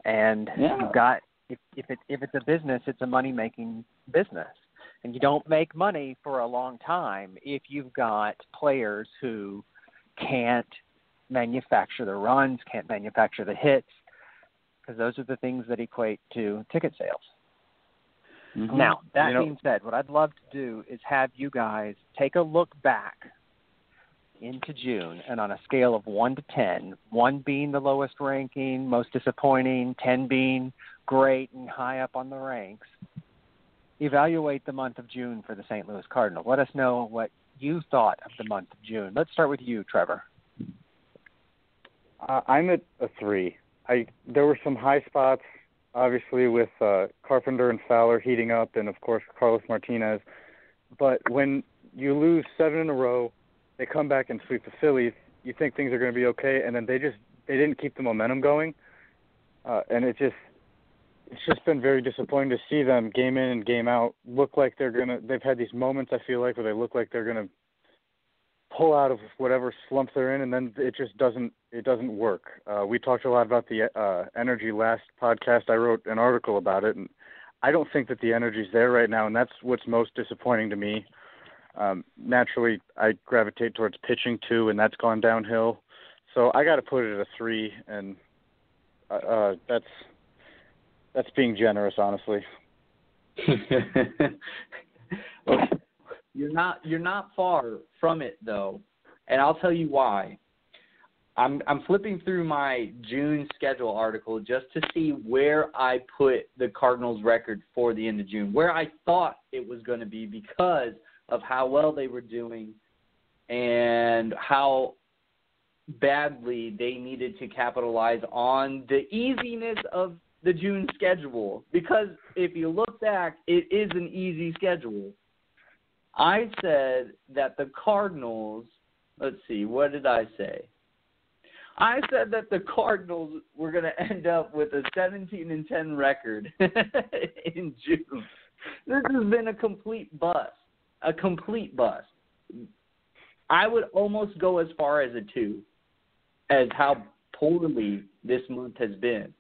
and Yeah. you've got if if it if it's a business, it's a money making business, and you don't make money for a long time if you've got players who can't manufacture the runs, can't manufacture the hits, because those are the things that equate to ticket sales. Mm-hmm. Now, that You know- being said, what I'd love to do is have you guys take a look back into June and on a scale of 1 to 10, 1 being the lowest ranking, most disappointing, 10 being great and high up on the ranks, evaluate the month of June for the St. Louis Cardinal. Let us know what you thought of the month of June. Let's start with you, Trevor. Uh, I'm at a three. I there were some high spots, obviously with uh, Carpenter and Fowler heating up, and of course Carlos Martinez. But when you lose seven in a row, they come back and sweep the Phillies. You think things are going to be okay, and then they just they didn't keep the momentum going, uh, and it just it's just been very disappointing to see them game in and game out look like they're gonna. They've had these moments I feel like where they look like they're gonna pull out of whatever slump they're in, and then it just doesn't it doesn't work. Uh, we talked a lot about the uh, energy last podcast. I wrote an article about it, and I don't think that the energy's there right now, and that's what's most disappointing to me. Um, naturally, I gravitate towards pitching too, and that's gone downhill. So I got to put it at a three, and uh, uh, that's that's being generous, honestly. well, you're not you're not far from it though, and I'll tell you why. I'm I'm flipping through my June schedule article just to see where I put the Cardinals record for the end of June, where I thought it was going to be because of how well they were doing and how badly they needed to capitalize on the easiness of the June schedule because if you look back, it is an easy schedule. I said that the Cardinals, let's see, what did I say? I said that the Cardinals were going to end up with a 17 and 10 record in June. This has been a complete bust, a complete bust. I would almost go as far as a 2 as how poorly this month has been.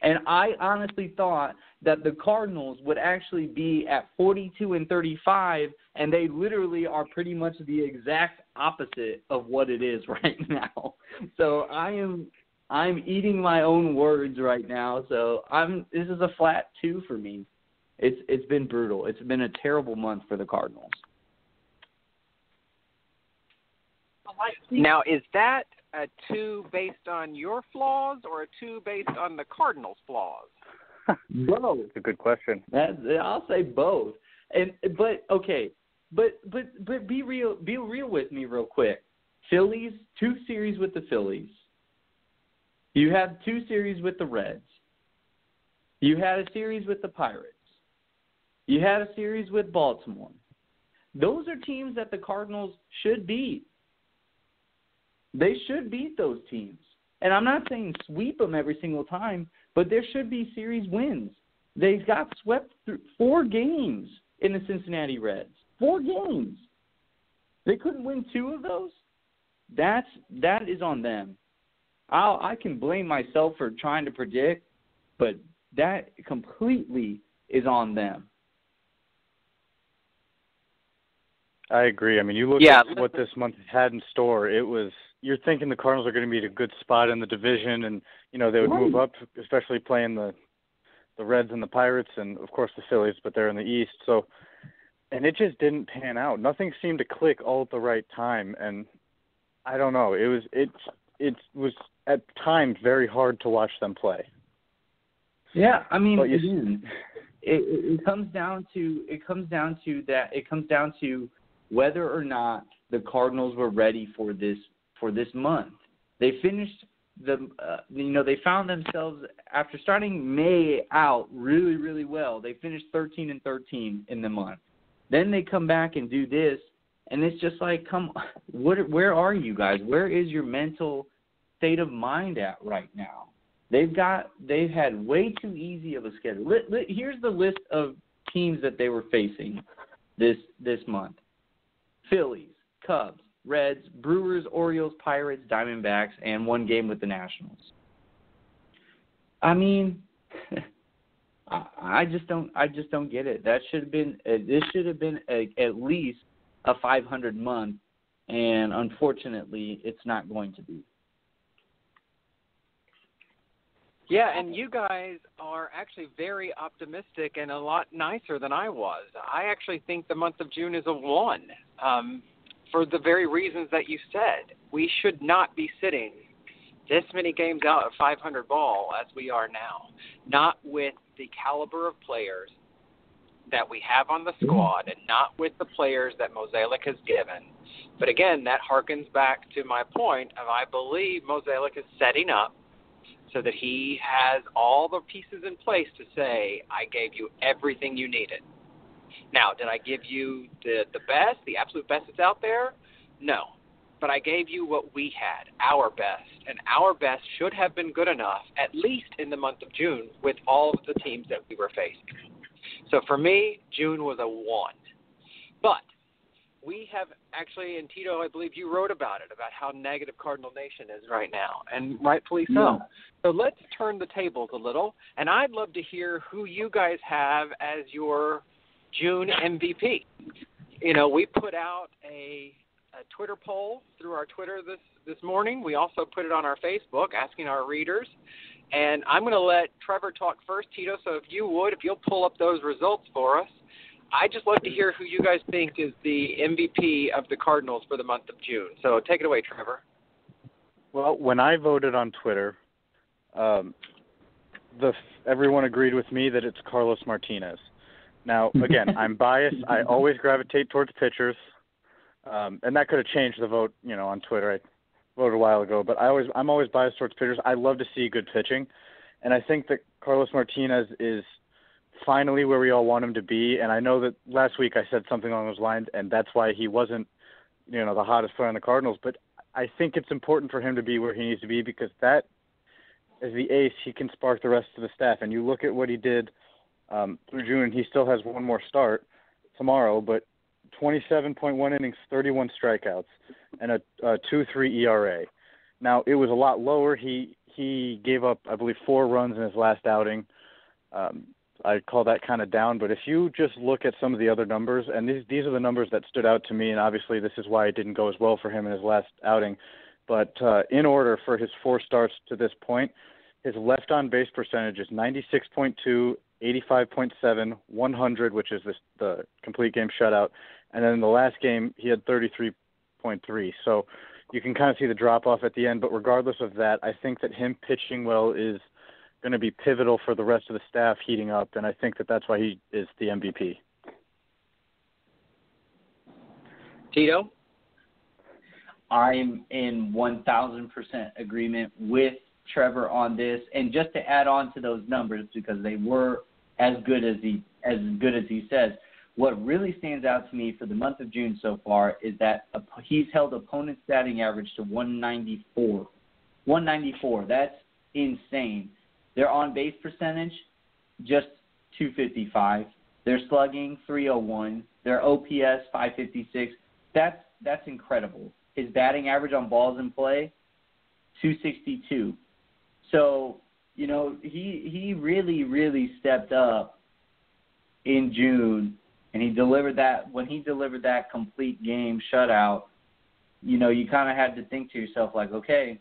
And I honestly thought that the Cardinals would actually be at 42 and 35, and they literally are pretty much the exact opposite of what it is right now. So I am I'm eating my own words right now. So I'm this is a flat two for me. It's it's been brutal. It's been a terrible month for the Cardinals. Now, is that a two based on your flaws or a two based on the Cardinals' flaws? both. It's a good question. That, I'll say both. And but okay, but but but be real. Be real with me real quick. Phillies two series with the Phillies. You have two series with the Reds. You had a series with the Pirates. You had a series with Baltimore. Those are teams that the Cardinals should beat. They should beat those teams. And I'm not saying sweep them every single time, but there should be series wins. They got swept through four games in the Cincinnati Reds. Four games. They couldn't win two of those. That's that is on them. I I can blame myself for trying to predict, but that completely is on them. I agree. I mean, you look Yeah. at what this month had in store. It was you're thinking the Cardinals are going to be at a good spot in the division, and you know they would move up, especially playing the the Reds and the Pirates, and of course the Phillies, but they're in the East. So, and it just didn't pan out. Nothing seemed to click all at the right time, and I don't know. It was it it was at times very hard to watch them play. Yeah, I mean, But you- again, it it comes down to it comes down to that it comes down to whether or not the Cardinals were ready for this for this month. They finished the uh, you know they found themselves after starting May out really really well. They finished 13 and 13 in the month. Then they come back and do this, and it's just like, come, what? Where are you guys? Where is your mental state of mind at right now? They've got they've had way too easy of a schedule. Li- li- here's the list of teams that they were facing this this month: Phillies, Cubs, Reds, Brewers, Orioles, Pirates, Diamondbacks, and one game with the Nationals. I mean, I, just don't I just don't get it. That should have been uh, this should have been a, at least a 500 month, and unfortunately, it's not going to be. Yeah, and you guys are actually very optimistic and a lot nicer than I was. I actually think the month of June is a one um, for the very reasons that you said. We should not be sitting this many games out of 500 ball as we are now, not with the caliber of players, that we have on the mm-hmm. squad and not with the players that Mozeliak has given. But again, that harkens back to my point of I believe Mozeliak is setting up so that he has all the pieces in place to say, I gave you everything you needed. Now, did I give you the, the best, the absolute best that's out there? No. But I gave you what we had, our best. And our best should have been good enough, at least in the month of June, with all of the teams that we were facing. So for me, June was a one. But we have actually, and Tito, I believe you wrote about it, about how negative Cardinal Nation is right now, and rightfully so. Yeah. So let's turn the tables a little, and I'd love to hear who you guys have as your June MVP. You know, we put out a, a Twitter poll through our Twitter this this morning. We also put it on our Facebook, asking our readers. And I'm going to let Trevor talk first, Tito. So if you would, if you'll pull up those results for us, I just love to hear who you guys think is the MVP of the Cardinals for the month of June. So take it away, Trevor. Well, when I voted on Twitter, um, the everyone agreed with me that it's Carlos Martinez. Now, again, I'm biased. I always gravitate towards pitchers, um, and that could have changed the vote, you know, on Twitter. I voted a while ago, but I always I'm always biased towards pitchers. I love to see good pitching, and I think that Carlos Martinez is finally where we all want him to be. And I know that last week I said something along those lines, and that's why he wasn't, you know, the hottest player on the Cardinals. But I think it's important for him to be where he needs to be because that, as the ace, he can spark the rest of the staff. And you look at what he did um, through June, he still has one more start tomorrow, but 27.1 innings, 31 strikeouts, and a, a 2.3 ERA. Now it was a lot lower. He he gave up, I believe, four runs in his last outing. Um, I call that kind of down. But if you just look at some of the other numbers, and these these are the numbers that stood out to me, and obviously this is why it didn't go as well for him in his last outing. But uh, in order for his four starts to this point, his left on base percentage is 96.2, 85.7, 100, which is this, the complete game shutout, and then in the last game he had 33.3. So you can kind of see the drop off at the end. But regardless of that, I think that him pitching well is going to be pivotal for the rest of the staff heating up, and I think that that's why he is the MVP. Tito? I'm in 1000% agreement with Trevor on this. And just to add on to those numbers, because they were as good as he as good as he says, what really stands out to me for the month of June so far is that he's held opponent's batting average to 194. 194. That's insane. Their on base percentage, just 255. Their slugging, 301. Their OPS, 556. That's that's incredible. His batting average on balls in play, 262. So you know he he really really stepped up in June, and he delivered that when he delivered that complete game shutout. You know you kind of had to think to yourself like, okay,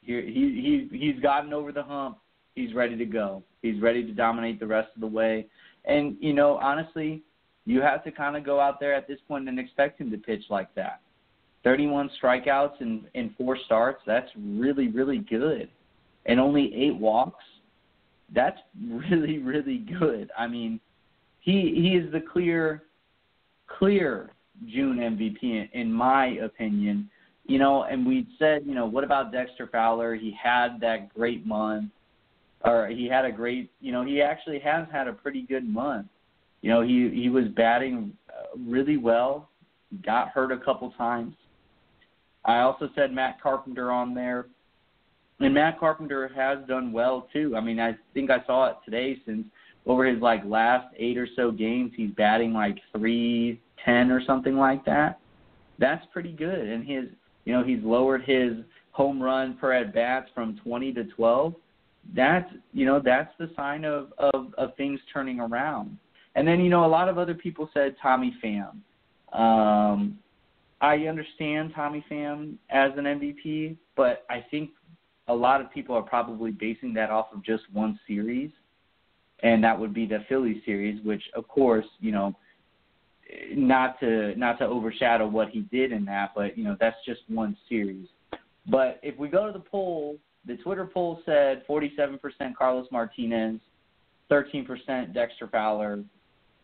he he he he's gotten over the hump he's ready to go. He's ready to dominate the rest of the way. And you know, honestly, you have to kind of go out there at this point and expect him to pitch like that. 31 strikeouts in in four starts, that's really really good. And only 8 walks. That's really really good. I mean, he he is the clear clear June MVP in, in my opinion. You know, and we said, you know, what about Dexter Fowler? He had that great month or he had a great, you know, he actually has had a pretty good month. You know, he he was batting uh, really well, got hurt a couple times. I also said Matt Carpenter on there, and Matt Carpenter has done well too. I mean, I think I saw it today since over his like last eight or so games, he's batting like three ten or something like that. That's pretty good, and his, you know, he's lowered his home run per at bats from 20 to 12 that's you know that's the sign of, of of things turning around. And then you know a lot of other people said Tommy Pham. Um, I understand Tommy Pham as an MVP, but I think a lot of people are probably basing that off of just one series, and that would be the Philly series, which of course you know not to not to overshadow what he did in that, but you know that's just one series. But if we go to the poll the Twitter poll said 47% Carlos Martinez, 13% Dexter Fowler,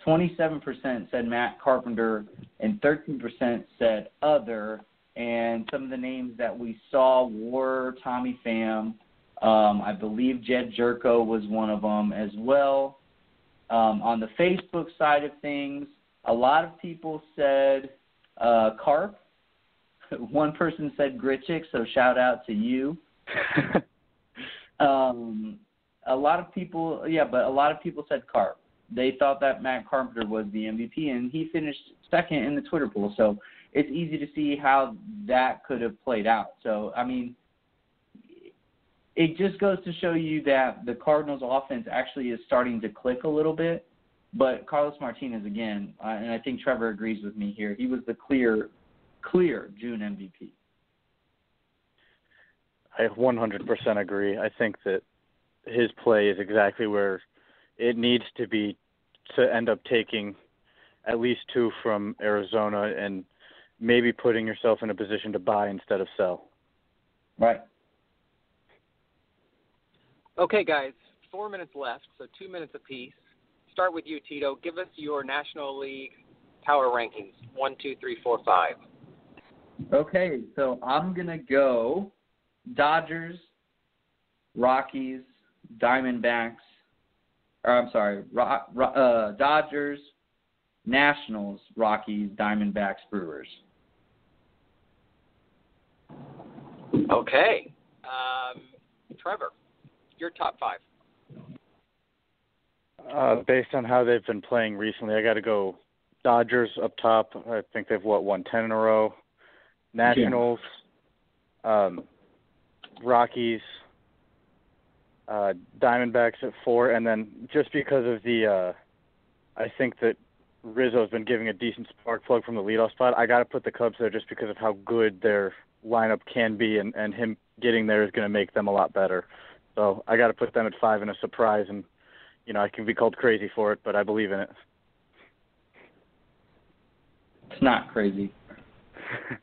27% said Matt Carpenter, and 13% said other. And some of the names that we saw were Tommy Pham. Um, I believe Jedd Gyorko was one of them as well. Um, on the Facebook side of things, a lot of people said uh, Carp. One person said Grichuk, so shout out to you. um, a lot of people, yeah, but a lot of people said Carp. They thought that Matt Carpenter was the MVP, and he finished second in the Twitter poll. So it's easy to see how that could have played out. So I mean, it just goes to show you that the Cardinals' offense actually is starting to click a little bit. But Carlos Martinez again, uh, and I think Trevor agrees with me here. He was the clear, clear June MVP. I 100% agree. I think that his play is exactly where it needs to be to end up taking at least two from Arizona and maybe putting yourself in a position to buy instead of sell. Right. Okay, guys, four minutes left, so two minutes apiece. Start with you, Tito. Give us your National League power rankings one, two, three, four, five. Okay, so I'm gonna go Dodgers, Rockies, Diamondbacks. Or I'm sorry, Ro- Ro- uh, Dodgers, Nationals, Rockies, Diamondbacks, Brewers. Okay, um, Trevor, your top five. Uh, based on how they've been playing recently, I got to go Dodgers up top. I think they've what won ten in a row. Nationals, um, Rockies, uh, Diamondbacks at four, and then just because of the, uh, I think that Rizzo's been giving a decent spark plug from the leadoff spot. I got to put the Cubs there just because of how good their lineup can be, and and him getting there is going to make them a lot better. So I got to put them at five in a surprise, and you know I can be called crazy for it, but I believe in it. It's not crazy.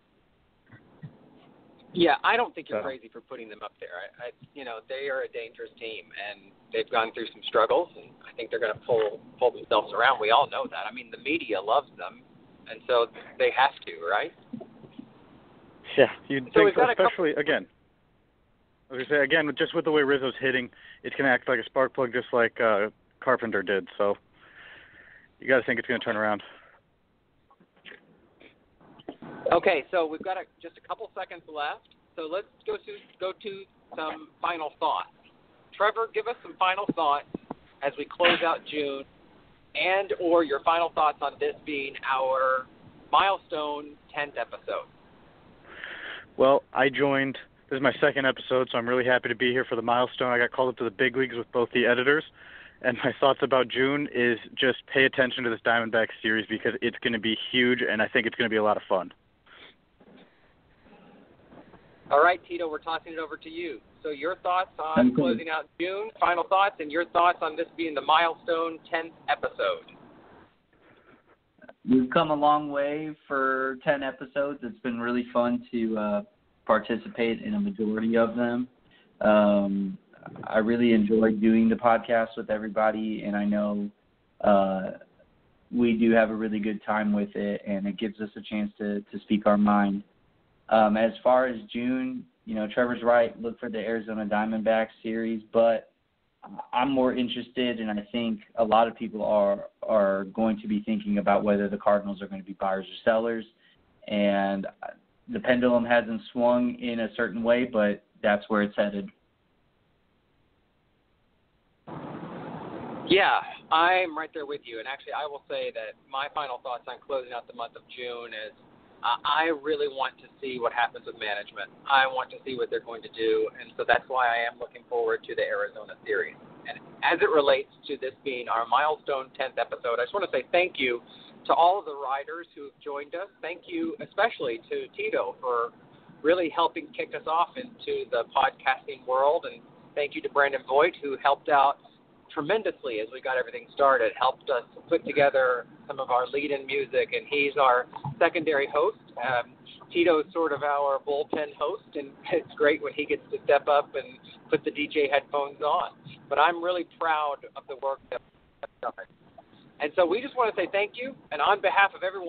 Yeah, I don't think you're So- crazy for putting them up there. I, I, you know, they are a dangerous team, and they've gone through some struggles, and I think they're going to pull pull themselves around. We all know that. I mean, the media loves them, and so they have to, right? Yeah, you'd So think, we've got a couple- especially again. I was gonna say again, just with the way Rizzo's hitting, it's gonna act like a spark plug, just like uh, Carpenter did. So you got to think it's gonna turn around. Okay, so we've got a, just a couple seconds left. So let's go to go to some final thoughts. Trevor, give us some final thoughts as we close out June, and or your final thoughts on this being our milestone 10th episode. Well, I joined. This is my second episode, so I'm really happy to be here for the milestone. I got called up to the big leagues with both the editors, and my thoughts about June is just pay attention to this Diamondback series because it's going to be huge, and I think it's going to be a lot of fun. All right, Tito, we're tossing it over to you. So your thoughts on closing out June, final thoughts, and your thoughts on this being the milestone 10th episode. We've come a long way for 10 episodes. It's been really fun to uh, participate in a majority of them. Um, I really enjoy doing the podcast with everybody, and I know uh, we do have a really good time with it, and it gives us a chance to, to speak our mind. Um, as far as June, you know, Trevor's right. Look for the Arizona Diamondbacks series, but I'm more interested, and I think a lot of people are are going to be thinking about whether the Cardinals are going to be buyers or sellers. And the pendulum hasn't swung in a certain way, but that's where it's headed. Yeah, I'm right there with you. And actually, I will say that my final thoughts on closing out the month of June is I really want to see what happens with management. I want to see what they're going to do. And so that's why I am looking forward to the Arizona series. And as it relates to this being our milestone 10th episode, I just want to say thank you to all of the writers who have joined us. Thank you especially to Tito for really helping kick us off into the podcasting world. And thank you to Brandon Voigt who helped out tremendously as we got everything started, helped us put together some of our lead in music, and he's our secondary host. Um, Tito's sort of our bullpen host, and it's great when he gets to step up and put the DJ headphones on. But I'm really proud of the work that we've done. And so we just want to say thank you. And on behalf of everyone